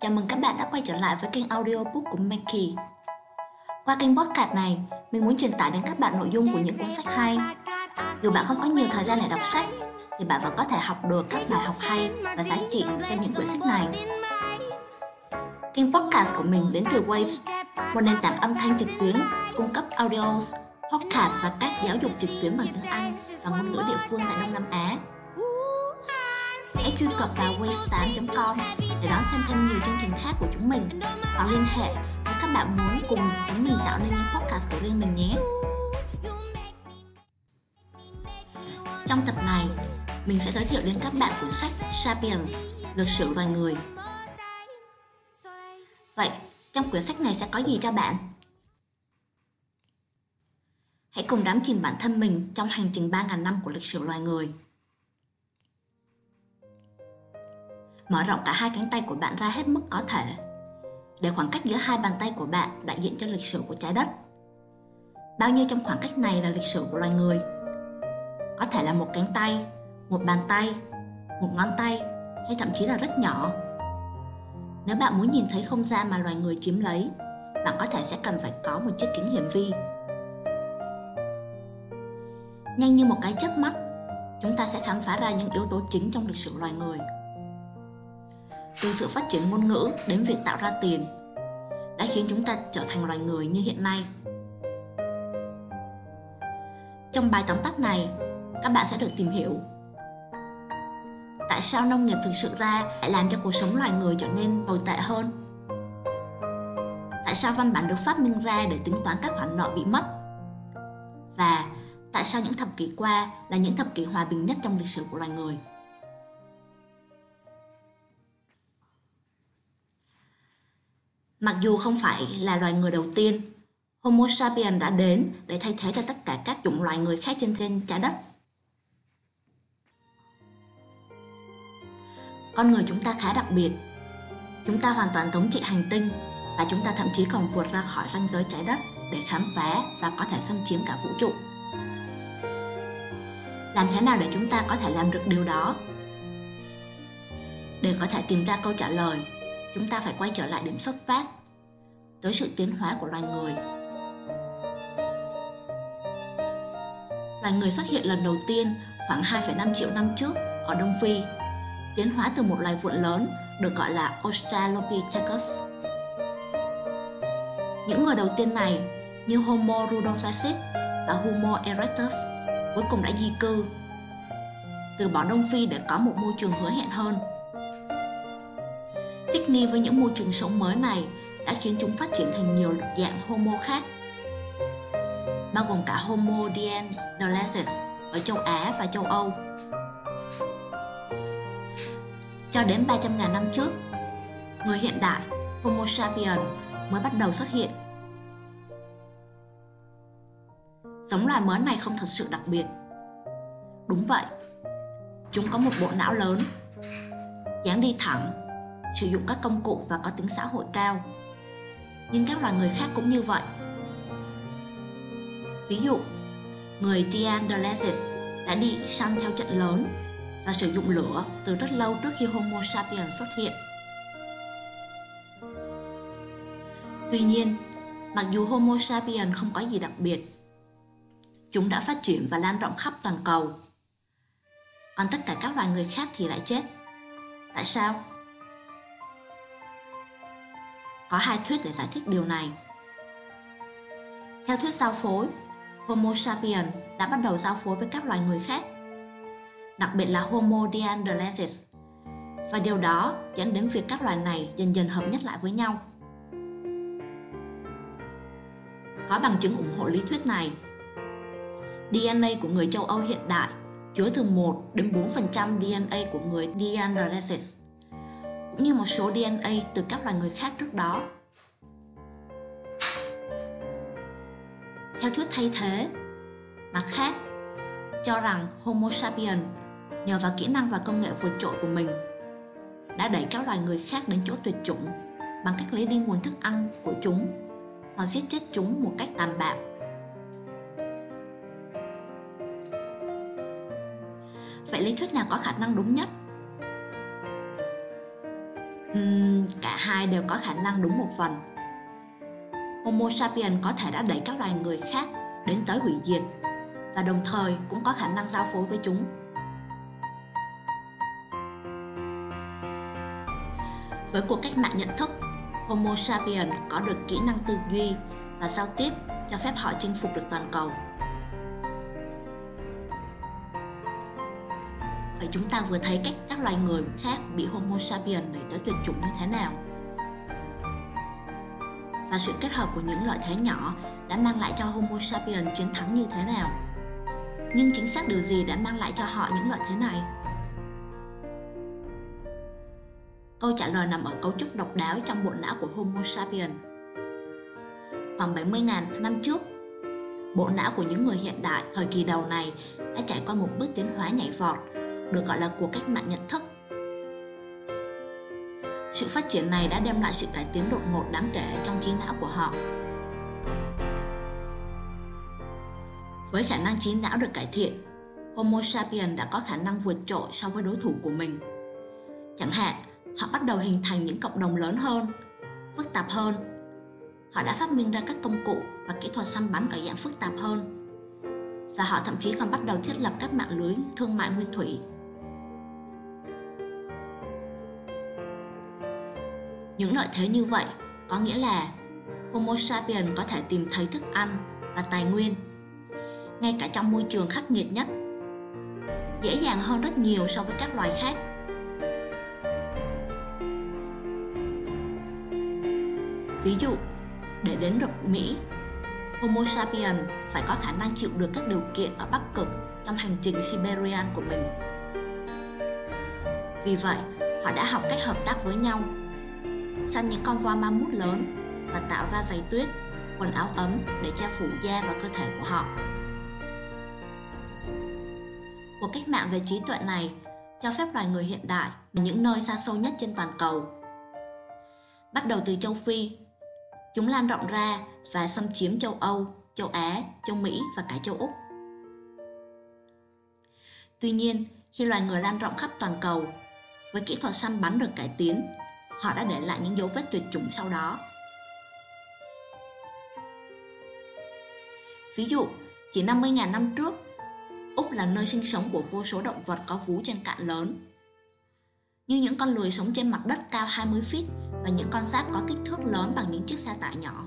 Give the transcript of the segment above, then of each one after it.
Chào mừng các bạn đã quay trở lại với kênh audiobook của Meki. Qua kênh podcast này, mình muốn truyền tải đến các bạn nội dung của những cuốn sách hay. Dù bạn không có nhiều thời gian để đọc sách, thì bạn vẫn có thể học được các bài học hay và giá trị trong những quyển sách này. Kênh podcast của mình đến từ Waves, một nền tảng âm thanh trực tuyến cung cấp audios, podcast và các giáo dục trực tuyến bằng tiếng Anh và ngôn ngữ địa phương tại Đông Nam Á. Hãy truy cập vào waves8.com để đón xem thêm nhiều chương trình khác của chúng mình hoặc liên hệ với các bạn muốn cùng chúng mình tạo nên những podcast của riêng mình nhé. Trong tập này, mình sẽ giới thiệu đến các bạn cuốn sách Sapiens, lịch sử loài người. Vậy, trong quyển sách này sẽ có gì cho bạn? Hãy cùng đắm chìm bản thân mình trong hành trình 3.000 năm của lịch sử loài người. Mở rộng cả hai cánh tay của bạn ra hết mức có thể, để khoảng cách giữa hai bàn tay của bạn đại diện cho lịch sử của trái đất. Bao nhiêu trong khoảng cách này là lịch sử của loài người? Có thể là một cánh tay, một bàn tay, một ngón tay hay thậm chí là rất nhỏ. Nếu bạn muốn nhìn thấy không gian mà loài người chiếm lấy, bạn có thể sẽ cần phải có một chiếc kính hiển vi. Nhanh như một cái chớp mắt, chúng ta sẽ khám phá ra những yếu tố chính trong lịch sử loài người từ sự phát triển ngôn ngữ đến việc tạo ra tiền, đã khiến chúng ta trở thành loài người như hiện nay. Trong bài tóm tắt này, các bạn sẽ được tìm hiểu tại sao nông nghiệp thực sự ra lại làm cho cuộc sống loài người trở nên tồi tệ hơn. Tại sao văn bản được phát minh ra để tính toán các khoản nợ bị mất? Và tại sao những thập kỷ qua là những thập kỷ hòa bình nhất trong lịch sử của loài người? Mặc dù không phải là loài người đầu tiên, Homo sapiens đã đến để thay thế cho tất cả các chủng loài người khác trên trên trái đất. Con người chúng ta khá đặc biệt. Chúng ta hoàn toàn thống trị hành tinh và chúng ta thậm chí còn vượt ra khỏi ranh giới trái đất để khám phá và có thể xâm chiếm cả vũ trụ. Làm thế nào để chúng ta có thể làm được điều đó? Để có thể tìm ra câu trả lời, chúng ta phải quay trở lại điểm xuất phát tới sự tiến hóa của loài người loài người xuất hiện lần đầu tiên khoảng 2,5 triệu năm trước ở Đông Phi, tiến hóa từ một loài vượn lớn được gọi là Australopithecus. Những người đầu tiên này như Homo rudolfensis và Homo erectus cuối cùng đã di cư từ bỏ Đông Phi để có một môi trường hứa hẹn hơn Thích nghi với những môi trường sống mới này đã khiến chúng phát triển thành nhiều dạng Homo khác, bao gồm cả Homo neanderthalensis ở châu Á và châu Âu. Cho đến 300.000 năm trước, người hiện đại Homo sapiens mới bắt đầu xuất hiện. Giống loài mới này không thật sự đặc biệt. Đúng vậy, chúng có một bộ não lớn, dáng đi thẳng sử dụng các công cụ và có tính xã hội cao. Nhưng các loài người khác cũng như vậy. Ví dụ, người Neanderthalensis đã đi săn theo trận lớn và sử dụng lửa từ rất lâu trước khi Homo sapiens xuất hiện. Tuy nhiên, mặc dù Homo sapiens không có gì đặc biệt, chúng đã phát triển và lan rộng khắp toàn cầu. Còn tất cả các loài người khác thì lại chết. Tại sao? Có hai thuyết để giải thích điều này. Theo thuyết giao phối, Homo sapiens đã bắt đầu giao phối với các loài người khác, đặc biệt là Homo neanderthalensis, và điều đó dẫn đến việc các loài này dần dần hợp nhất lại với nhau. Có bằng chứng ủng hộ lý thuyết này. DNA của người châu Âu hiện đại chứa từ 1 đến 4% DNA của người Neanderthalensis cũng như một số DNA từ các loài người khác trước đó. Theo thuyết thay thế, mặt khác, cho rằng Homo sapiens nhờ vào kỹ năng và công nghệ vượt trội của mình đã đẩy các loài người khác đến chỗ tuyệt chủng bằng cách lấy đi nguồn thức ăn của chúng hoặc giết chết chúng một cách tàn bạo. Vậy lý thuyết nào có khả năng đúng nhất? Uhm, cả hai đều có khả năng đúng một phần. Homo sapiens có thể đã đẩy các loài người khác đến tới hủy diệt và đồng thời cũng có khả năng giao phối với chúng. Với cuộc cách mạng nhận thức, Homo sapiens có được kỹ năng tư duy và giao tiếp cho phép họ chinh phục được toàn cầu. Vậy chúng ta vừa thấy cách các loài người khác bị Homo sapiens đẩy tới tuyệt chủng như thế nào. Và sự kết hợp của những lợi thế nhỏ đã mang lại cho Homo sapiens chiến thắng như thế nào. Nhưng chính xác điều gì đã mang lại cho họ những lợi thế này? Câu trả lời nằm ở cấu trúc độc đáo trong bộ não của Homo sapiens. Khoảng 70.000 năm trước, bộ não của những người hiện đại thời kỳ đầu này đã trải qua một bước tiến hóa nhảy vọt, được gọi là cuộc cách mạng nhận thức. Sự phát triển này đã đem lại sự cải tiến đột ngột đáng kể trong trí não của họ. Với khả năng trí não được cải thiện, Homo sapiens đã có khả năng vượt trội so với đối thủ của mình. Chẳng hạn, họ bắt đầu hình thành những cộng đồng lớn hơn, phức tạp hơn. Họ đã phát minh ra các công cụ và kỹ thuật săn bắn ở dạng phức tạp hơn. Và họ thậm chí còn bắt đầu thiết lập các mạng lưới thương mại nguyên thủy. Những lợi thế như vậy có nghĩa là Homo sapiens có thể tìm thấy thức ăn và tài nguyên ngay cả trong môi trường khắc nghiệt nhất dễ dàng hơn rất nhiều so với các loài khác Ví dụ, để đến được Mỹ, Homo sapiens phải có khả năng chịu được các điều kiện ở Bắc Cực trong hành trình Siberian của mình. Vì vậy, họ đã học cách hợp tác với nhau, săn những con voi ma mút lớn và tạo ra giày tuyết, quần áo ấm để che phủ da và cơ thể của họ. Cuộc cách mạng về trí tuệ này cho phép loài người hiện đại ở những nơi xa xôi nhất trên toàn cầu. Bắt đầu từ châu Phi, Chúng lan rộng ra và xâm chiếm châu Âu, châu Á, châu Mỹ và cả châu Úc. Tuy nhiên, khi loài người lan rộng khắp toàn cầu, với kỹ thuật săn bắn được cải tiến, họ đã để lại những dấu vết tuyệt chủng sau đó. Ví dụ, chỉ 50.000 năm trước, Úc là nơi sinh sống của vô số động vật có vú trên cạn lớn. Như những con lười sống trên mặt đất cao 20 feet và những con giáp có kích thước lớn bằng những chiếc xe tải nhỏ.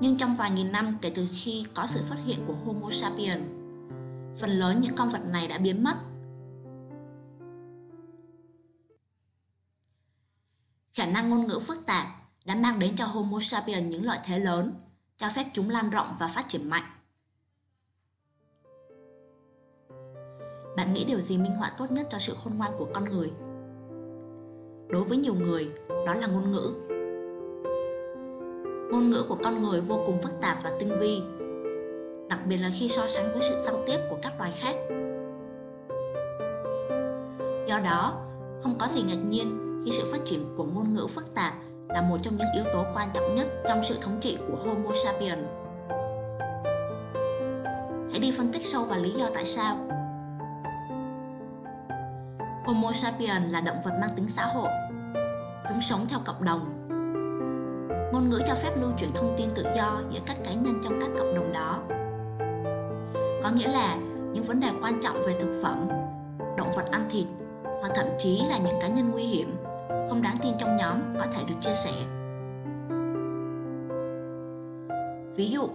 Nhưng trong vài nghìn năm kể từ khi có sự xuất hiện của Homo sapiens, phần lớn những con vật này đã biến mất. Khả năng ngôn ngữ phức tạp đã mang đến cho Homo sapiens những lợi thế lớn, cho phép chúng lan rộng và phát triển mạnh. Bạn nghĩ điều gì minh họa tốt nhất cho sự khôn ngoan của con người? đối với nhiều người đó là ngôn ngữ ngôn ngữ của con người vô cùng phức tạp và tinh vi đặc biệt là khi so sánh với sự giao tiếp của các loài khác do đó không có gì ngạc nhiên khi sự phát triển của ngôn ngữ phức tạp là một trong những yếu tố quan trọng nhất trong sự thống trị của Homo sapiens. Hãy đi phân tích sâu vào lý do tại sao Homo sapiens là động vật mang tính xã hội. Chúng sống theo cộng đồng. Ngôn ngữ cho phép lưu chuyển thông tin tự do giữa các cá nhân trong các cộng đồng đó. Có nghĩa là những vấn đề quan trọng về thực phẩm, động vật ăn thịt hoặc thậm chí là những cá nhân nguy hiểm, không đáng tin trong nhóm có thể được chia sẻ. Ví dụ,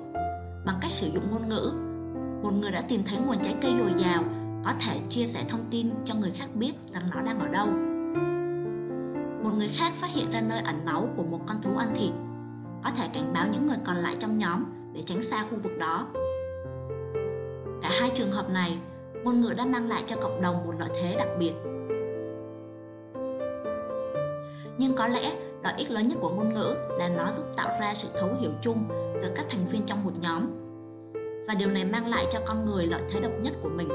bằng cách sử dụng ngôn ngữ, một người đã tìm thấy nguồn trái cây dồi dào có thể chia sẻ thông tin cho người khác biết rằng nó đang ở đâu. Một người khác phát hiện ra nơi ẩn náu của một con thú ăn thịt, có thể cảnh báo những người còn lại trong nhóm để tránh xa khu vực đó. Cả hai trường hợp này, ngôn ngữ đã mang lại cho cộng đồng một lợi thế đặc biệt. Nhưng có lẽ lợi ích lớn nhất của ngôn ngữ là nó giúp tạo ra sự thấu hiểu chung giữa các thành viên trong một nhóm. Và điều này mang lại cho con người lợi thế độc nhất của mình.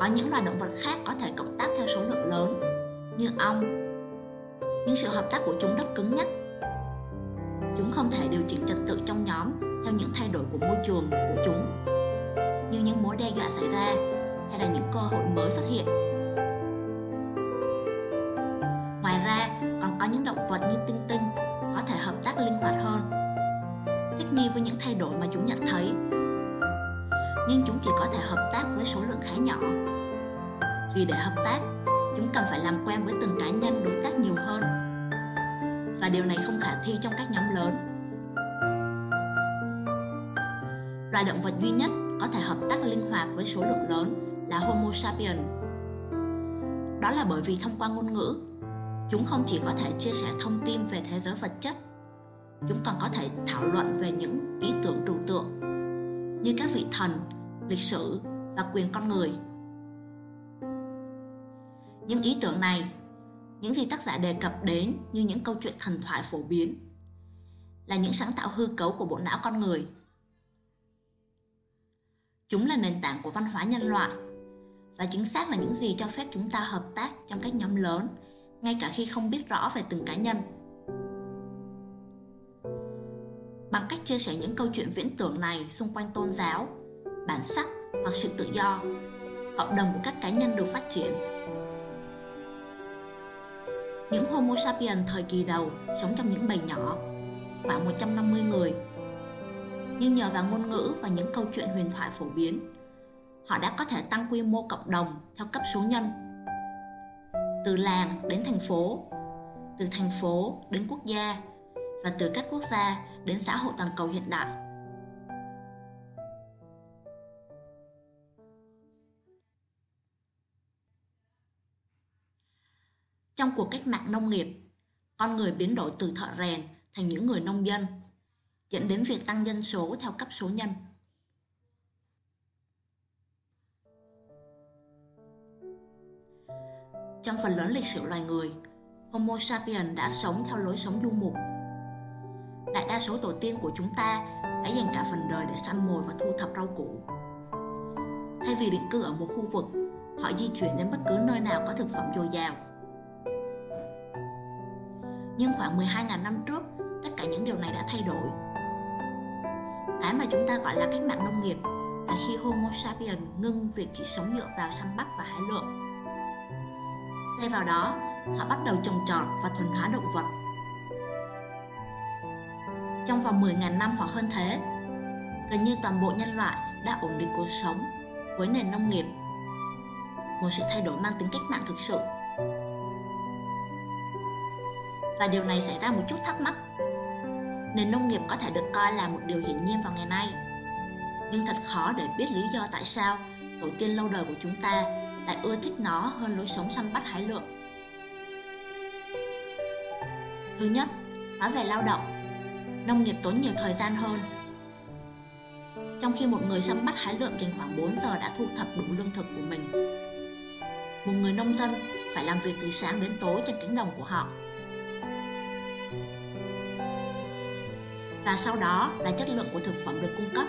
Có những loài động vật khác có thể cộng tác theo số lượng lớn, như ong. Nhưng sự hợp tác của chúng rất cứng nhắc. Chúng không thể điều chỉnh trật tự trong nhóm theo những thay đổi của môi trường của chúng. Như những mối đe dọa xảy ra, hay là những cơ hội mới xuất hiện. Với số lượng khá nhỏ. Vì để hợp tác, chúng cần phải làm quen với từng cá nhân đối tác nhiều hơn. Và điều này không khả thi trong các nhóm lớn. Loài động vật duy nhất có thể hợp tác linh hoạt với số lượng lớn là Homo sapiens. Đó là bởi vì thông qua ngôn ngữ, chúng không chỉ có thể chia sẻ thông tin về thế giới vật chất, chúng còn có thể thảo luận về những ý tưởng trừu tượng như các vị thần, lịch sử và quyền con người. Những ý tưởng này, những gì tác giả đề cập đến như những câu chuyện thần thoại phổ biến, là những sáng tạo hư cấu của bộ não con người. Chúng là nền tảng của văn hóa nhân loại và chính xác là những gì cho phép chúng ta hợp tác trong các nhóm lớn ngay cả khi không biết rõ về từng cá nhân bằng cách chia sẻ những câu chuyện viễn tưởng này xung quanh tôn giáo bản sắc hoặc sự tự do cộng đồng của các cá nhân được phát triển những Homo sapiens thời kỳ đầu sống trong những bầy nhỏ, khoảng 150 người. Nhưng nhờ vào ngôn ngữ và những câu chuyện huyền thoại phổ biến, họ đã có thể tăng quy mô cộng đồng theo cấp số nhân. Từ làng đến thành phố, từ thành phố đến quốc gia và từ các quốc gia đến xã hội toàn cầu hiện đại. Trong cuộc cách mạng nông nghiệp, con người biến đổi từ thợ rèn thành những người nông dân, dẫn đến việc tăng dân số theo cấp số nhân. Trong phần lớn lịch sử loài người, Homo sapiens đã sống theo lối sống du mục. Đại đa số tổ tiên của chúng ta đã dành cả phần đời để săn mồi và thu thập rau củ. Thay vì định cư ở một khu vực, họ di chuyển đến bất cứ nơi nào có thực phẩm dồi dào. Nhưng khoảng 12.000 năm trước, tất cả những điều này đã thay đổi. Cái mà chúng ta gọi là cách mạng nông nghiệp là khi Homo sapiens ngưng việc chỉ sống dựa vào săn bắt và hái lượm Thay vào đó, họ bắt đầu trồng trọt và thuần hóa động vật. Trong vòng 10.000 năm hoặc hơn thế, gần như toàn bộ nhân loại đã ổn định cuộc sống với nền nông nghiệp. Một sự thay đổi mang tính cách mạng thực sự. Và điều này xảy ra một chút thắc mắc. Nền nông nghiệp có thể được coi là một điều hiển nhiên vào ngày nay. Nhưng thật khó để biết lý do tại sao tổ tiên lâu đời của chúng ta lại ưa thích nó hơn lối sống săn bắt hái lượm. Thứ nhất, nói về lao động. Nông nghiệp tốn nhiều thời gian hơn. Trong khi một người săn bắt hái lượm dành khoảng 4 giờ đã thu thập đủ lương thực của mình. Một người nông dân phải làm việc từ sáng đến tối trên cánh đồng của họ. Và sau đó là chất lượng của thực phẩm được cung cấp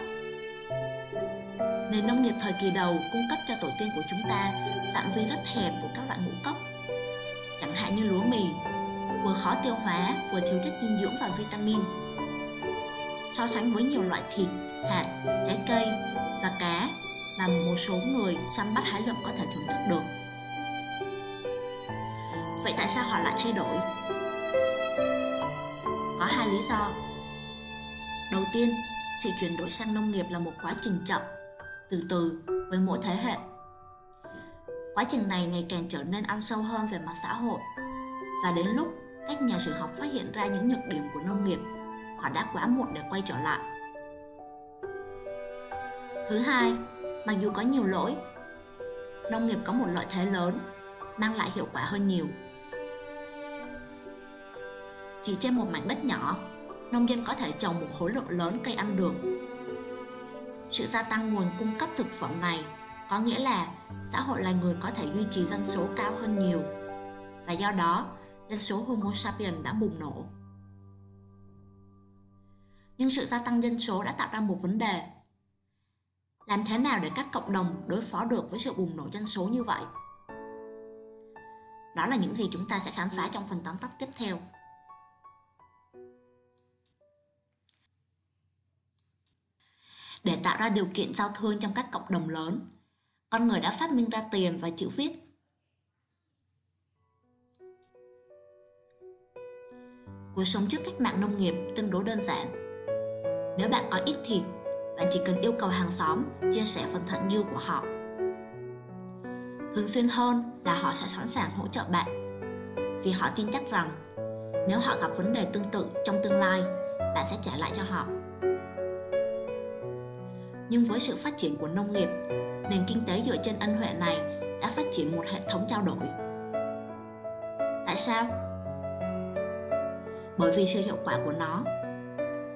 Nền nông nghiệp thời kỳ đầu cung cấp cho tổ tiên của chúng ta phạm vi rất hẹp của các loại ngũ cốc, chẳng hạn như lúa mì, vừa khó tiêu hóa vừa thiếu chất dinh dưỡng và vitamin. So sánh với nhiều loại thịt, hạt, trái cây và cá mà một số người săn bắt hái lượm có thể thưởng thức được. Vậy tại sao họ lại thay đổi? Có hai lý do. Đầu tiên, sự chuyển đổi sang nông nghiệp là một quá trình chậm từ từ với mỗi thế hệ. Quá trình này ngày càng trở nên ăn sâu hơn về mặt xã hội và đến lúc các nhà sử học phát hiện ra những nhược điểm của nông nghiệp, họ đã quá muộn để quay trở lại. Thứ hai, mặc dù có nhiều lỗi, nông nghiệp có một lợi thế lớn, mang lại hiệu quả hơn nhiều. Chỉ trên một mảnh đất nhỏ, nông dân có thể trồng một khối lượng lớn cây ăn được sự gia tăng nguồn cung cấp thực phẩm này có nghĩa là xã hội loài người có thể duy trì dân số cao hơn nhiều và do đó, dân số Homo sapiens đã bùng nổ. Nhưng sự gia tăng dân số đã tạo ra một vấn đề. Làm thế nào để các cộng đồng đối phó được với sự bùng nổ dân số như vậy? Đó là những gì chúng ta sẽ khám phá trong phần tóm tắt tiếp theo. Để tạo ra điều kiện giao thương trong các cộng đồng lớn. con người đã phát minh ra tiền và chữ viết. Cuộc sống trước cách mạng nông nghiệp tương đối đơn giản. Nếu bạn có ít thịt, bạn chỉ cần yêu cầu hàng xóm chia sẻ phần thận dư của họ. Thường xuyên hơn là họ sẽ sẵn sàng hỗ trợ bạn vì họ tin chắc rằng nếu họ gặp vấn đề tương tự trong tương lai, bạn sẽ trả lại cho họ. Nhưng với sự phát triển của nông nghiệp, nền kinh tế dựa trên ân huệ này đã phát triển một hệ thống trao đổi. Tại sao? Bởi vì sự hiệu quả của nó,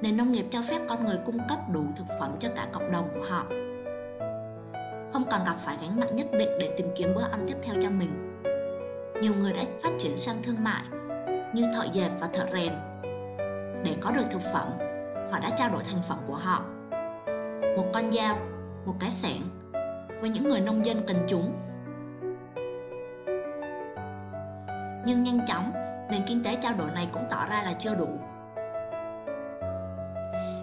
nền nông nghiệp cho phép con người cung cấp đủ thực phẩm cho cả cộng đồng của họ. Không cần gặp phải gánh nặng nhất định để tìm kiếm bữa ăn tiếp theo cho mình. Nhiều người đã phát triển sang thương mại như thợ dệt và thợ rèn. Để có được thực phẩm, họ đã trao đổi thành phẩm của họ. Một con dao, một cái sạn, với những người nông dân cần chúng. Nhưng nhanh chóng, nền kinh tế trao đổi này cũng tỏ ra là chưa đủ.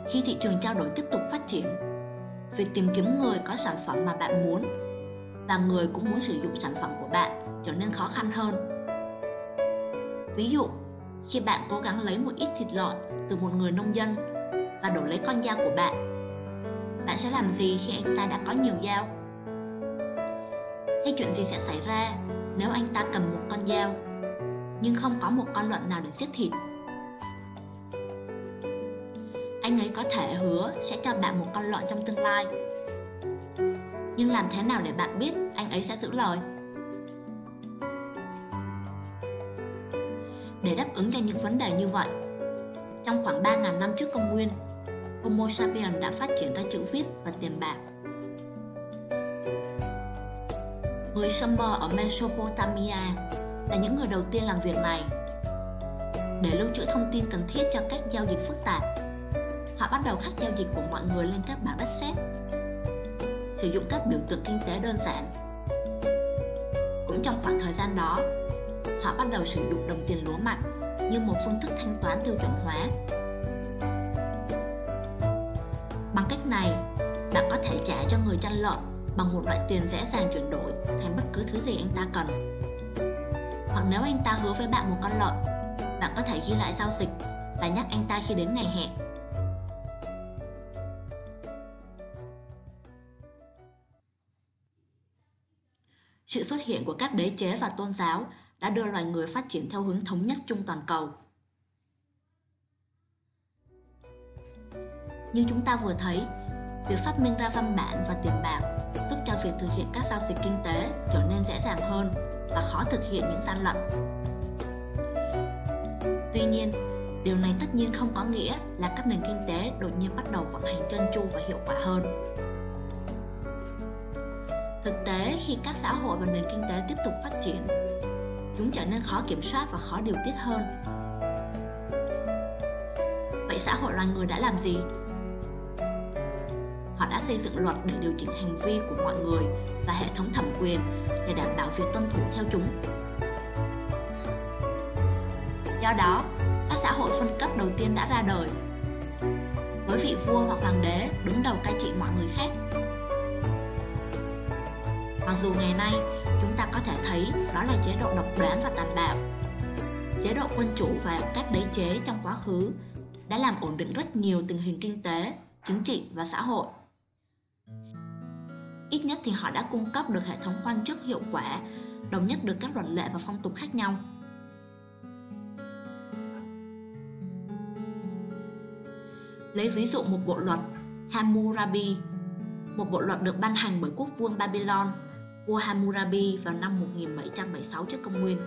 Khi thị trường trao đổi tiếp tục phát triển, việc tìm kiếm người có sản phẩm mà bạn muốn và người cũng muốn sử dụng sản phẩm của bạn trở nên khó khăn hơn Ví dụ, khi bạn cố gắng lấy một ít thịt lợn từ một người nông dân và đổi lấy con dao của bạn, bạn sẽ làm gì khi anh ta đã có nhiều dao? Hay chuyện gì sẽ xảy ra nếu anh ta cầm một con dao nhưng không có một con lợn nào để giết thịt? Anh ấy có thể hứa sẽ cho bạn một con lợn trong tương lai. Nhưng làm thế nào để bạn biết anh ấy sẽ giữ lời? để đáp ứng cho những vấn đề như vậy. Trong khoảng 3.000 năm trước công nguyên, Homo sapiens đã phát triển ra chữ viết và tiền bạc. Người Sumer ở Mesopotamia là những người đầu tiên làm việc này. Để lưu trữ thông tin cần thiết cho các giao dịch phức tạp, họ bắt đầu khắc giao dịch của mọi người lên các bảng đất sét, sử dụng các biểu tượng kinh tế đơn giản. Cũng trong khoảng thời gian đó, họ bắt đầu sử dụng đồng tiền lúa mạch như một phương thức thanh toán tiêu chuẩn hóa. Người chăn lợn bằng một loại tiền dễ dàng chuyển đổi thành bất cứ thứ gì anh ta cần. Hoặc nếu anh ta hứa với bạn một con lợn, bạn có thể ghi lại giao dịch và nhắc anh ta khi đến ngày hẹn. Sự xuất hiện của các đế chế và tôn giáo đã đưa loài người phát triển theo hướng thống nhất chung toàn cầu. Như chúng ta vừa thấy, việc phát minh ra văn bản và tiền bạc giúp cho việc thực hiện các giao dịch kinh tế trở nên dễ dàng hơn và khó thực hiện những gian lận. Tuy nhiên, điều này tất nhiên không có nghĩa là các nền kinh tế đột nhiên bắt đầu vận hành trơn chu và hiệu quả hơn. Thực tế, khi các xã hội và nền kinh tế tiếp tục phát triển, chúng trở nên khó kiểm soát và khó điều tiết hơn. Vậy xã hội loài người đã làm gì? Họ đã xây dựng luật để điều chỉnh hành vi của mọi người và hệ thống thẩm quyền để đảm bảo việc tuân thủ theo chúng. Do đó, các xã hội phân cấp đầu tiên đã ra đời với vị vua hoặc hoàng đế đứng đầu cai trị mọi người khác Mặc dù ngày nay chúng ta có thể thấy đó là chế độ độc đoán và tàn bạo. Chế độ quân chủ và các đế chế trong quá khứ đã làm ổn định rất nhiều tình hình kinh tế, chính trị và xã hội. Ít nhất thì họ đã cung cấp được hệ thống quan chức hiệu quả, đồng nhất được các luật lệ và phong tục khác nhau. Lấy ví dụ một bộ luật Hammurabi, một bộ luật được ban hành bởi quốc vương Babylon vua Hammurabi vào năm 1776 trước công nguyên.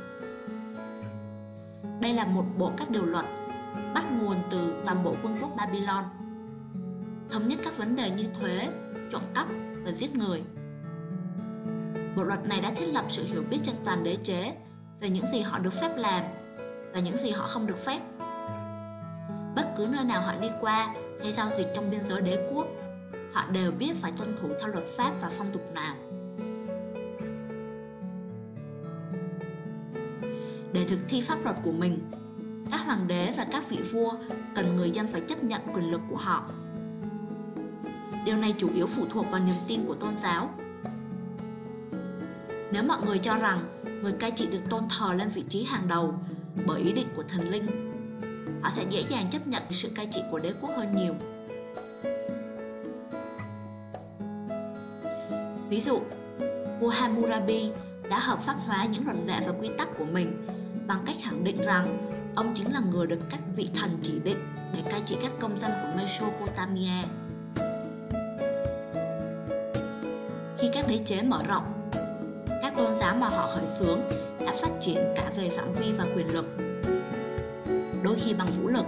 Đây là một bộ các điều luật bắt nguồn từ toàn bộ vương quốc Babylon. Thống nhất các vấn đề như thuế, trộm cắp và giết người. Bộ luật này đã thiết lập sự hiểu biết trên toàn đế chế về những gì họ được phép làm và những gì họ không được phép. Bất cứ nơi nào họ đi qua hay giao dịch trong biên giới đế quốc, họ đều biết phải tuân thủ theo luật pháp và phong tục nào. để thực thi pháp luật của mình các hoàng đế và các vị vua cần người dân phải chấp nhận quyền lực của họ điều này chủ yếu phụ thuộc vào niềm tin của tôn giáo Nếu mọi người cho rằng người cai trị được tôn thờ lên vị trí hàng đầu bởi ý định của thần linh, họ sẽ dễ dàng chấp nhận sự cai trị của đế quốc hơn nhiều. Ví dụ, vua Hammurabi đã hợp pháp hóa những luật lệ và quy tắc của mình bằng cách khẳng định rằng ông chính là người được các vị thần chỉ định để cai trị các công dân của Mesopotamia. Khi các đế chế mở rộng, các tôn giáo mà họ khởi xướng đã phát triển cả về phạm vi và quyền lực. Đôi khi bằng vũ lực,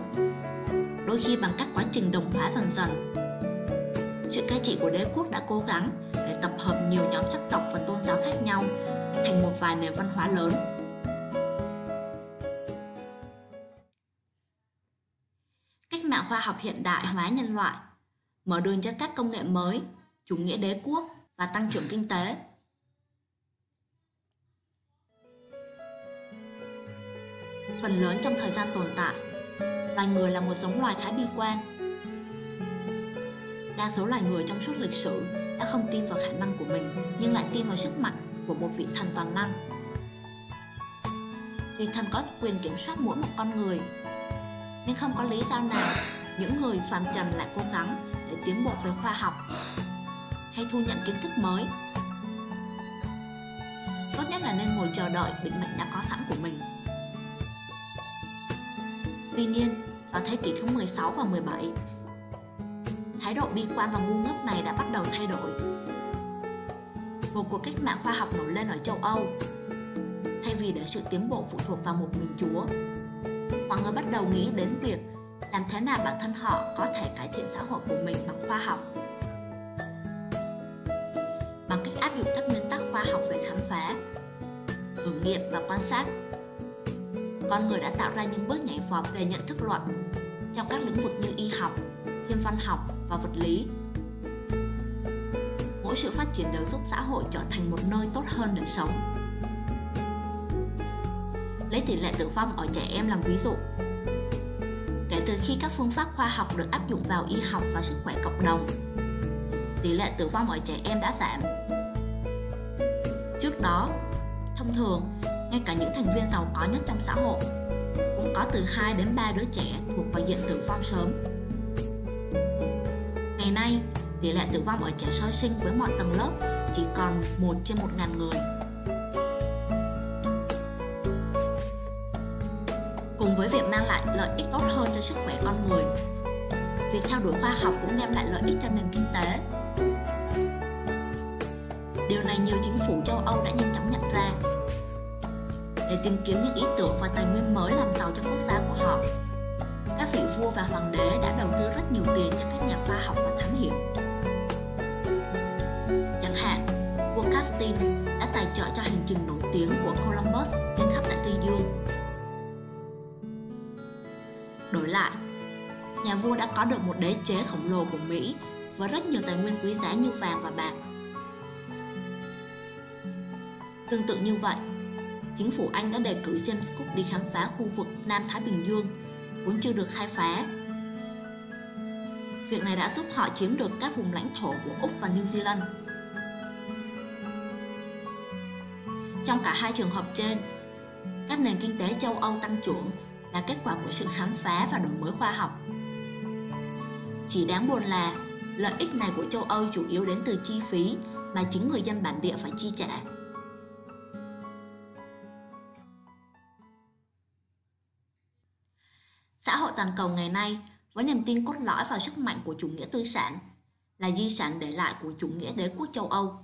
đôi khi bằng các quá trình đồng hóa dần dần. Sự cai trị của đế quốc đã cố gắng để tập hợp nhiều nhóm sắc tộc và tôn giáo khác nhau thành một vài nền văn hóa lớn. Cách mạng khoa học hiện đại hóa nhân loại, mở đường cho các công nghệ mới, chủ nghĩa đế quốc và tăng trưởng kinh tế. Phần lớn trong thời gian tồn tại, loài người là một giống loài khá bi quan. Đa số loài người trong suốt lịch sử đã không tin vào khả năng của mình nhưng lại tin vào sức mạnh của một vị thần toàn năng. Vị thần có quyền kiểm soát mỗi một con người, nên không có lý do nào những người phàm trần lại cố gắng để tiến bộ về khoa học hay thu nhận kiến thức mới. Tốt nhất là nên ngồi chờ đợi định mệnh đã có sẵn của mình. Tuy nhiên, vào thế kỷ thứ 16 và 17, thái độ bi quan và ngu ngốc này đã bắt đầu thay đổi một cuộc cách mạng khoa học nổi lên ở châu Âu. Thay vì để sự tiến bộ phụ thuộc vào một mình Chúa, mọi người bắt đầu nghĩ đến việc làm thế nào bản thân họ có thể cải thiện xã hội của mình bằng khoa học. Nghiệm và quan sát, con người đã tạo ra những bước nhảy vọt về nhận thức luận trong các lĩnh vực như y học, thiên văn học và vật lý mỗi sự phát triển đều giúp xã hội trở thành một nơi tốt hơn để sống. Lấy tỷ lệ tử vong ở trẻ em làm ví dụ. Kể từ khi các phương pháp khoa học được áp dụng vào y học và sức khỏe cộng đồng, tỷ lệ tử vong ở trẻ em đã giảm. Trước đó, thông thường, ngay cả những thành viên giàu có nhất trong xã hội cũng có từ 2 đến 3 đứa trẻ thuộc vào diện tử vong sớm. Ngày nay, tỷ lệ tử vong ở trẻ sơ sinh với mọi tầng lớp chỉ còn 1 trên 1 ngàn người. Cùng với việc mang lại lợi ích tốt hơn cho sức khỏe con người, việc theo đuổi khoa học cũng đem lại lợi ích cho nền kinh tế. Điều này nhiều chính phủ châu Âu đã nhanh chóng nhận ra. Tìm kiếm những ý tưởng và tài nguyên mới làm giàu cho quốc gia của họ, các vị vua và hoàng đế đã đầu tư rất nhiều tiền cho các nhà khoa học và thám hiểm. chẳng hạn, vua Austin đã tài trợ cho hành trình nổi tiếng của Columbus trên khắp đại Tây Dương. Đổi lại, nhà vua đã có được một đế chế khổng lồ của Mỹ với rất nhiều tài nguyên quý giá như vàng và bạc. Tương tự như vậy, chính phủ Anh đã đề cử James Cook đi khám phá khu vực Nam Thái Bình Dương vốn chưa được khai phá. Việc này đã giúp họ chiếm được các vùng lãnh thổ của Úc và New Zealand. Trong cả hai trường hợp trên, các nền kinh tế châu Âu tăng trưởng là kết quả của sự khám phá và đổi mới khoa học. Chỉ đáng buồn là lợi ích này của châu Âu chủ yếu đến từ chi phí mà chính người dân bản địa phải chi trả. Toàn cầu ngày nay với niềm tin cốt lõi vào sức mạnh của chủ nghĩa tư sản là di sản để lại của chủ nghĩa đế quốc châu Âu.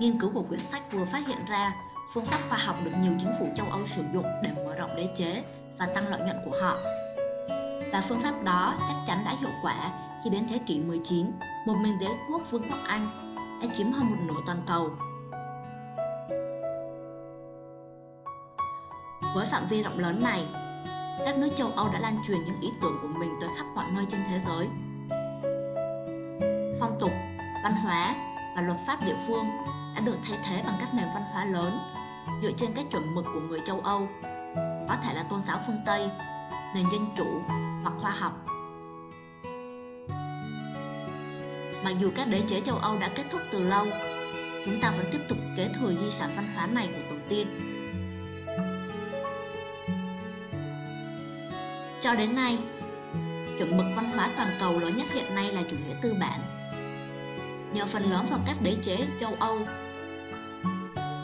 Nghiên cứu của quyển sách vừa phát hiện ra phương pháp khoa học được nhiều chính phủ châu Âu sử dụng để mở rộng đế chế và tăng lợi nhuận của họ. Và phương pháp đó chắc chắn đã hiệu quả khi đến thế kỷ 19, một mình đế quốc Vương quốc Anh đã chiếm hơn một nửa toàn cầu. Với phạm vi rộng lớn này, các nước châu Âu đã lan truyền những ý tưởng của mình tới khắp mọi nơi trên thế giới. Phong tục, văn hóa và luật pháp địa phương đã được thay thế bằng các nền văn hóa lớn dựa trên các chuẩn mực của người châu Âu, có thể là tôn giáo phương Tây, nền dân chủ hoặc khoa học. Mặc dù các đế chế châu Âu đã kết thúc từ lâu, chúng ta vẫn tiếp tục kế thừa di sản văn hóa này của tổ tiên. Cho đến nay, chuẩn mực văn hóa toàn cầu lớn nhất hiện nay là chủ nghĩa tư bản. Nhờ phần lớn vào các đế chế châu Âu,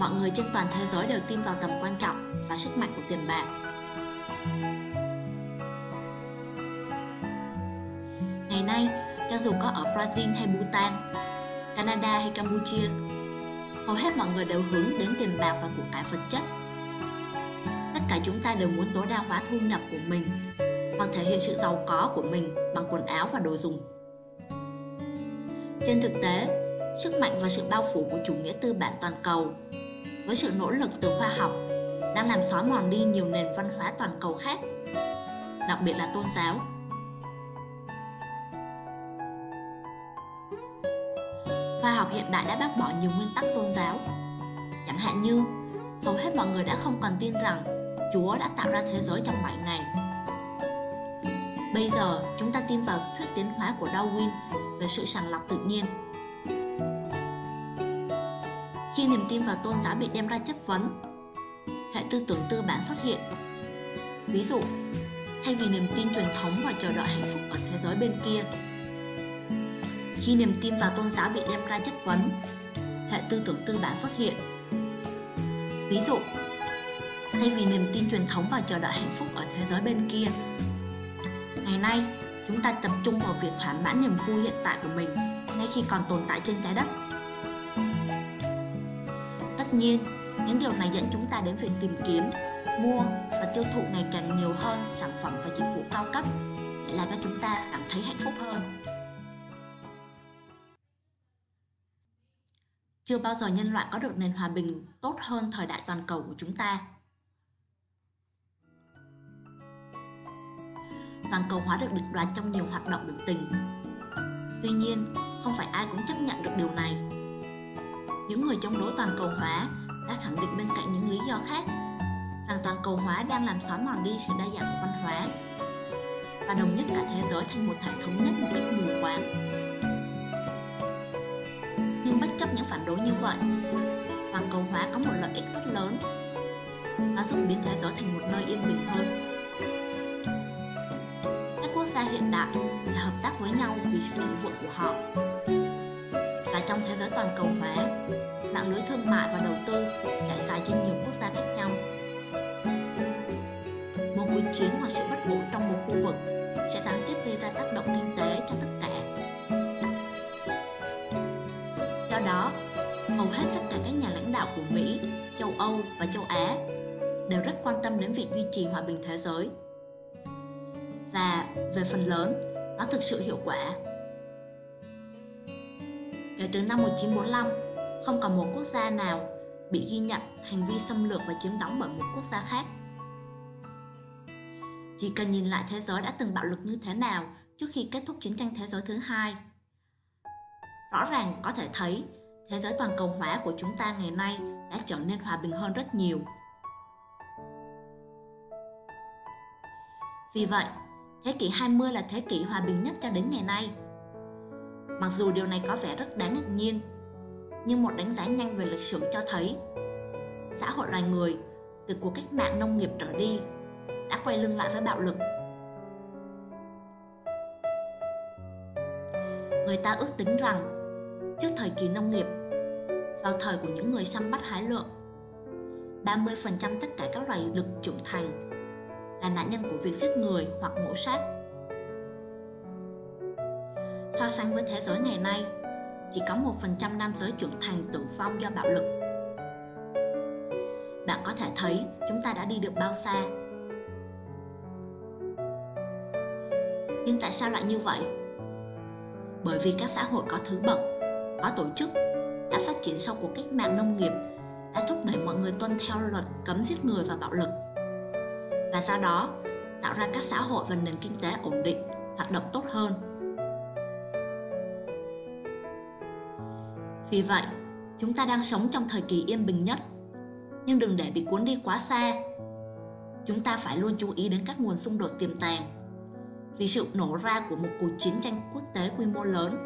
mọi người trên toàn thế giới đều tin vào tầm quan trọng và sức mạnh của tiền bạc. Ngày nay, cho dù có ở Brazil hay Bhutan, Canada hay Campuchia, hầu hết mọi người đều hướng đến tiền bạc và của cải vật chất. Tất cả chúng ta đều muốn tối đa hóa thu nhập của mình hoặc thể hiện sự giàu có của mình bằng quần áo và đồ dùng. Trên thực tế, sức mạnh và sự bao phủ của chủ nghĩa tư bản toàn cầu với sự nỗ lực từ khoa học đang làm xói mòn đi nhiều nền văn hóa toàn cầu khác, đặc biệt là tôn giáo. Khoa học hiện đại đã bác bỏ nhiều nguyên tắc tôn giáo. Chẳng hạn như, hầu hết mọi người đã không còn tin rằng Chúa đã tạo ra thế giới trong 7 ngày Bây giờ, chúng ta tin vào thuyết tiến hóa của Darwin về sự sàng lọc tự nhiên. Khi niềm tin vào tôn giáo bị đem ra chất vấn, hệ tư tưởng tư bản xuất hiện. Ví dụ, thay vì niềm tin truyền thống và chờ đợi hạnh phúc ở thế giới bên kia, khi niềm tin vào tôn giáo bị đem ra chất vấn, hệ tư tưởng tư bản xuất hiện. Ví dụ, thay vì niềm tin truyền thống và chờ đợi hạnh phúc ở thế giới bên kia, Ngày nay, chúng ta tập trung vào việc thỏa mãn niềm vui hiện tại của mình ngay khi còn tồn tại trên trái đất. Tất nhiên, những điều này dẫn chúng ta đến việc tìm kiếm, mua và tiêu thụ ngày càng nhiều hơn sản phẩm và dịch vụ cao cấp để làm cho chúng ta cảm thấy hạnh phúc hơn. Chưa bao giờ nhân loại có được nền hòa bình tốt hơn thời đại toàn cầu của chúng ta. Toàn cầu hóa được định đoạt trong nhiều hoạt động biểu tình. Tuy nhiên, không phải ai cũng chấp nhận được điều này. Những người chống đối toàn cầu hóa đã khẳng định bên cạnh những lý do khác rằng toàn cầu hóa đang làm xóa mòn đi sự đa dạng của văn hóa và đồng nhất cả thế giới thành một thể thống nhất một cách mù quáng. Nhưng bất chấp những phản đối như vậy, toàn cầu hóa có một lợi ích rất lớn. Nó giúp biến thế giới thành một nơi yên bình hơn hiện đại là hợp tác với nhau vì sự thịnh vượng của họ. Và trong thế giới toàn cầu hóa, mạng lưới thương mại và đầu tư trải dài trên nhiều quốc gia khác nhau. Một cuộc chiến hoặc sự bất ổn trong một khu vực sẽ gián tiếp gây ra tác động kinh tế cho tất cả. Do đó, hầu hết tất cả các nhà lãnh đạo của Mỹ, châu Âu và châu Á đều rất quan tâm đến việc duy trì hòa bình thế giới và về phần lớn nó thực sự hiệu quả. Kể từ năm 1945, không còn một quốc gia nào bị ghi nhận hành vi xâm lược và chiếm đóng bởi một quốc gia khác. Chỉ cần nhìn lại thế giới đã từng bạo lực như thế nào trước khi kết thúc chiến tranh thế giới thứ hai. Rõ ràng có thể thấy thế giới toàn cầu hóa của chúng ta ngày nay đã trở nên hòa bình hơn rất nhiều. Vì vậy, Thế kỷ 20 là thế kỷ hòa bình nhất cho đến ngày nay. Mặc dù điều này có vẻ rất đáng ngạc nhiên, nhưng một đánh giá nhanh về lịch sử cho thấy xã hội loài người từ cuộc cách mạng nông nghiệp trở đi đã quay lưng lại với bạo lực. Người ta ước tính rằng trước thời kỳ nông nghiệp, vào thời của những người săn bắt hái lượm, 30% tất cả các loài lực trưởng thành là nạn nhân của việc giết người hoặc mổ sát. So sánh với thế giới ngày nay, chỉ có 1% nam giới trưởng thành tử vong do bạo lực. Bạn có thể thấy chúng ta đã đi được bao xa. Nhưng tại sao lại như vậy? Bởi vì các xã hội có thứ bậc, có tổ chức đã phát triển sau cuộc cách mạng nông nghiệp đã thúc đẩy mọi người tuân theo luật cấm giết người và bạo lực và do đó tạo ra các xã hội và nền kinh tế ổn định, hoạt động tốt hơn. Vì vậy, chúng ta đang sống trong thời kỳ yên bình nhất, nhưng đừng để bị cuốn đi quá xa. Chúng ta phải luôn chú ý đến các nguồn xung đột tiềm tàng. Vì sự nổ ra của một cuộc chiến tranh quốc tế quy mô lớn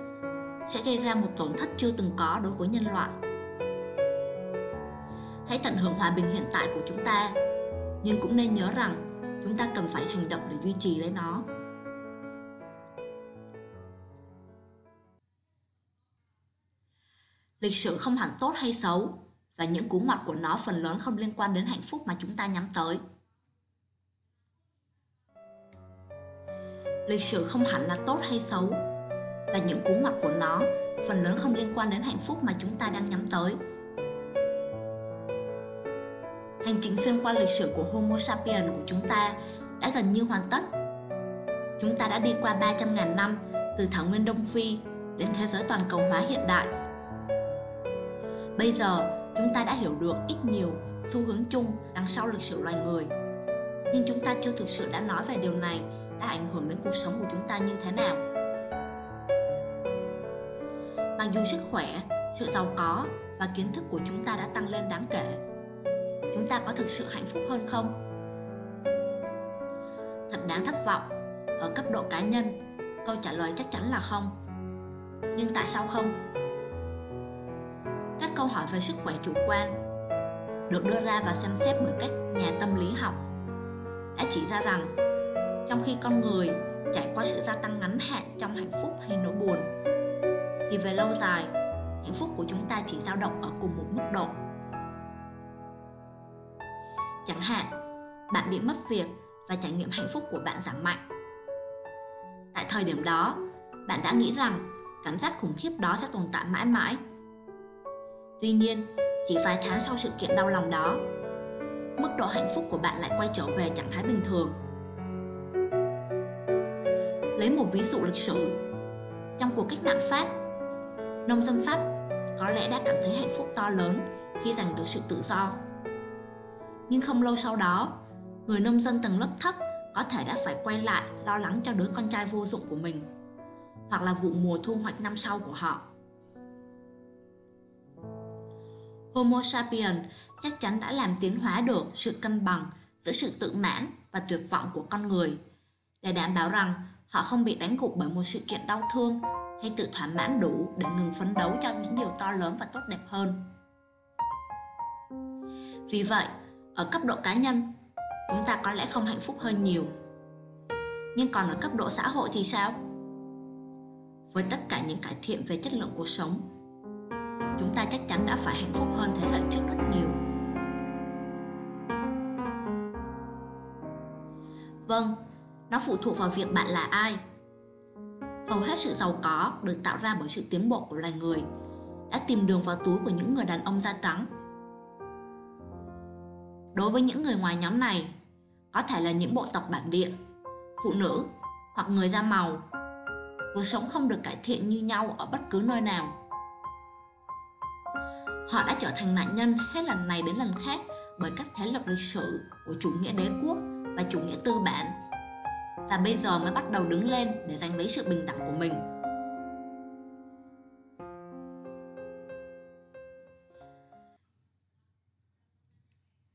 sẽ gây ra một tổn thất chưa từng có đối với nhân loại. Hãy tận hưởng hòa bình hiện tại của chúng ta, nhưng cũng nên nhớ rằng chúng ta cần phải hành động để duy trì lấy nó. Lịch sử không hẳn tốt hay xấu, và những cú ngoặt của nó phần lớn không liên quan đến hạnh phúc mà chúng ta nhắm tới. Lịch sử không hẳn là tốt hay xấu, và những cú ngoặt của nó phần lớn không liên quan đến hạnh phúc mà chúng ta đang nhắm tới. Hành trình xuyên qua lịch sử của Homo sapiens của chúng ta đã gần như hoàn tất. Chúng ta đã đi qua 300.000 năm từ thảo nguyên Đông Phi đến thế giới toàn cầu hóa hiện đại. Bây giờ, chúng ta đã hiểu được ít nhiều xu hướng chung đằng sau lịch sử loài người. Nhưng chúng ta chưa thực sự đã nói về điều này đã ảnh hưởng đến cuộc sống của chúng ta như thế nào. Mặc dù sức khỏe, sự giàu có và kiến thức của chúng ta đã tăng lên đáng kể, chúng ta có thực sự hạnh phúc hơn không? Thật đáng thất vọng, ở cấp độ cá nhân, câu trả lời chắc chắn là không. Nhưng tại sao không? Các câu hỏi về sức khỏe chủ quan được đưa ra và xem xét bởi các nhà tâm lý học đã chỉ ra rằng trong khi con người trải qua sự gia tăng ngắn hạn trong hạnh phúc hay nỗi buồn thì về lâu dài hạnh phúc của chúng ta chỉ dao động ở cùng một mức độ chẳng hạn, bạn bị mất việc và trải nghiệm hạnh phúc của bạn giảm mạnh. Tại thời điểm đó, bạn đã nghĩ rằng cảm giác khủng khiếp đó sẽ tồn tại mãi mãi. Tuy nhiên, chỉ vài tháng sau sự kiện đau lòng đó, mức độ hạnh phúc của bạn lại quay trở về trạng thái bình thường. Lấy một ví dụ lịch sử. Trong cuộc cách mạng pháp, nông dân pháp có lẽ đã cảm thấy hạnh phúc to lớn khi giành được sự tự do nhưng không lâu sau đó người nông dân tầng lớp thấp có thể đã phải quay lại lo lắng cho đứa con trai vô dụng của mình hoặc là vụ mùa thu hoạch năm sau của họ Homo sapiens chắc chắn đã làm tiến hóa được sự cân bằng giữa sự tự mãn và tuyệt vọng của con người để đảm bảo rằng họ không bị đánh gục bởi một sự kiện đau thương hay tự thỏa mãn đủ để ngừng phấn đấu cho những điều to lớn và tốt đẹp hơn. Vì vậy, ở cấp độ cá nhân, chúng ta có lẽ không hạnh phúc hơn nhiều. Nhưng còn ở cấp độ xã hội thì sao? Với tất cả những cải thiện về chất lượng cuộc sống, chúng ta chắc chắn đã phải hạnh phúc hơn thế hệ trước rất nhiều. Vâng, nó phụ thuộc vào việc bạn là ai. Hầu hết sự giàu có được tạo ra bởi sự tiến bộ của loài người đã tìm đường vào túi của những người đàn ông da trắng. Đối với những người ngoài nhóm này, có thể là những bộ tộc bản địa, phụ nữ hoặc người da màu, cuộc sống không được cải thiện như nhau ở bất cứ nơi nào. Họ đã trở thành nạn nhân hết lần này đến lần khác bởi các thế lực lịch sử của chủ nghĩa đế quốc và chủ nghĩa tư bản và bây giờ mới bắt đầu đứng lên để giành lấy sự bình đẳng của mình.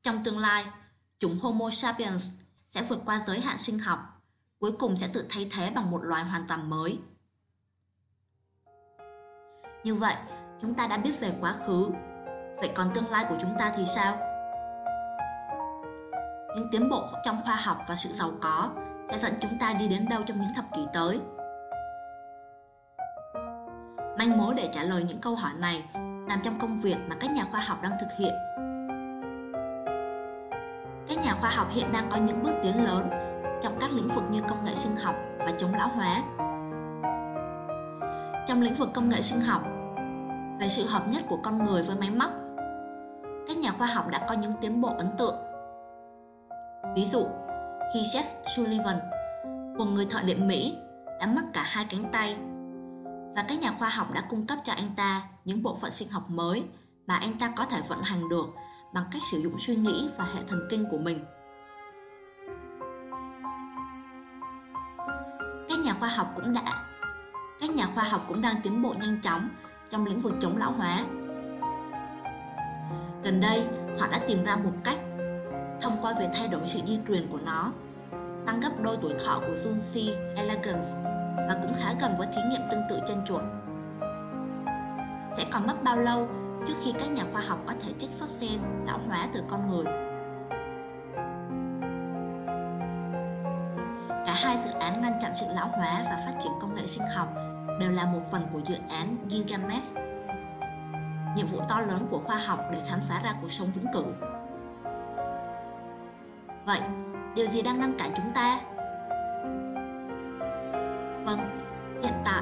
Trong tương lai, chúng Homo sapiens sẽ vượt qua giới hạn sinh học, cuối cùng sẽ tự thay thế bằng một loài hoàn toàn mới. Như vậy, chúng ta đã biết về quá khứ, vậy còn tương lai của chúng ta thì sao? Những tiến bộ trong khoa học và sự giàu có sẽ dẫn chúng ta đi đến đâu trong những thập kỷ tới. Manh mối để trả lời những câu hỏi này nằm trong công việc mà các nhà khoa học đang thực hiện. Các nhà khoa học hiện đang có những bước tiến lớn trong các lĩnh vực như công nghệ sinh học và chống lão hóa. Trong lĩnh vực công nghệ sinh học, về sự hợp nhất của con người với máy móc, các nhà khoa học đã có những tiến bộ ấn tượng. Ví dụ, khi Jess Sullivan, một người thợ điện Mỹ, đã mất cả hai cánh tay và các nhà khoa học đã cung cấp cho anh ta những bộ phận sinh học mới mà anh ta có thể vận hành được bằng cách sử dụng suy nghĩ và hệ thần kinh của mình. Các nhà khoa học cũng đã các nhà khoa học cũng đang tiến bộ nhanh chóng trong lĩnh vực chống lão hóa. Gần đây, họ đã tìm ra một cách thông qua việc thay đổi sự di truyền của nó, tăng gấp đôi tuổi thọ của Junci elegans và cũng khá gần với thí nghiệm tương tự trên chuột. sẽ còn mất bao lâu trước khi các nhà khoa học có thể trích xuất gen lão hóa từ con người. Cả hai dự án ngăn chặn sự lão hóa và phát triển công nghệ sinh học đều là một phần của dự án Gilgamesh. Nhiệm vụ to lớn của khoa học để khám phá ra cuộc sống vĩnh cửu. Vậy, điều gì đang ngăn cản chúng ta? Vâng, hiện tại,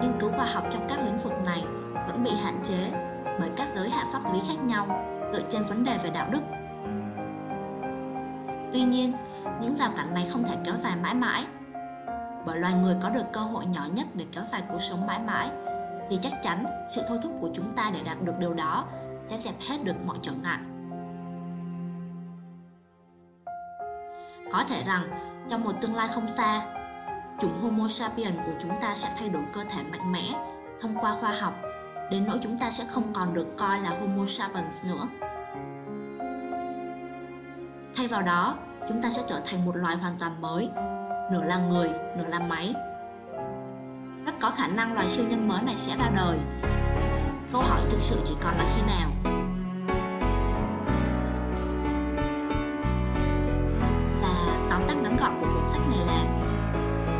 nghiên cứu khoa học trong các lĩnh vực này vẫn bị hạn chế bởi các giới hạn pháp lý khác nhau dựa trên vấn đề về đạo đức. Tuy nhiên, những rào cản này không thể kéo dài mãi mãi. Bởi loài người có được cơ hội nhỏ nhất để kéo dài cuộc sống mãi mãi, thì chắc chắn sự thôi thúc của chúng ta để đạt được điều đó sẽ dẹp hết được mọi trở ngại. Có thể rằng, trong một tương lai không xa, chủng Homo sapiens của chúng ta sẽ thay đổi cơ thể mạnh mẽ thông qua khoa học đến nỗi chúng ta sẽ không còn được coi là Homo sapiens nữa. Thay vào đó, chúng ta sẽ trở thành một loài hoàn toàn mới, nửa là người, nửa là máy. Rất có khả năng loài siêu nhân mới này sẽ ra đời. Câu hỏi thực sự chỉ còn là khi nào. Và tóm tắt ngắn gọn của cuốn sách này là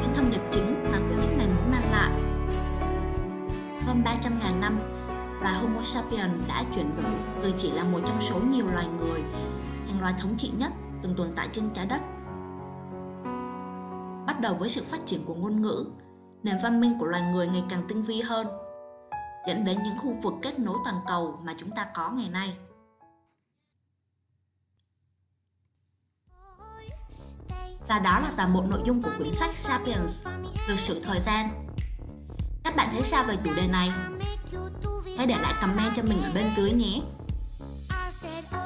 những thông điệp chính mà cuốn sách này muốn mang lại. Hơn 300.000 Homo sapiens đã chuyển đổi từ chỉ là một trong số nhiều loài người thành loài thống trị nhất từng tồn tại trên trái đất. Bắt đầu với sự phát triển của ngôn ngữ, nền văn minh của loài người ngày càng tinh vi hơn, dẫn đến những khu vực kết nối toàn cầu mà chúng ta có ngày nay. Và đó là toàn bộ nội dung của quyển sách Sapiens, Lịch sử thời gian. Các bạn thấy sao về chủ đề này? Hãy để lại comment cho mình ở bên dưới nhé.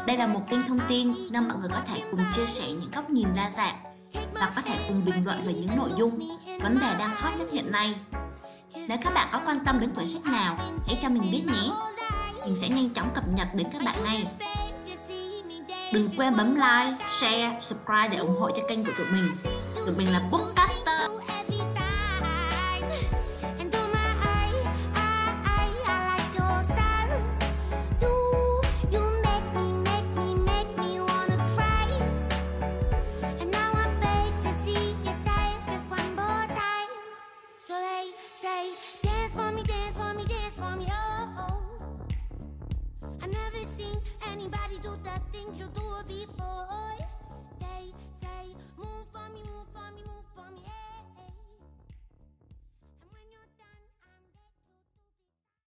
Đây là một kênh thông tin nên mọi người có thể cùng chia sẻ những góc nhìn đa dạng và có thể cùng bình luận về những nội dung, vấn đề đang hot nhất hiện nay. Nếu các bạn có quan tâm đến quyển sách nào, hãy cho mình biết nhé. Mình sẽ nhanh chóng cập nhật đến các bạn ngay. Đừng quên bấm like, share, subscribe để ủng hộ cho kênh của tụi mình. Tụi mình là Book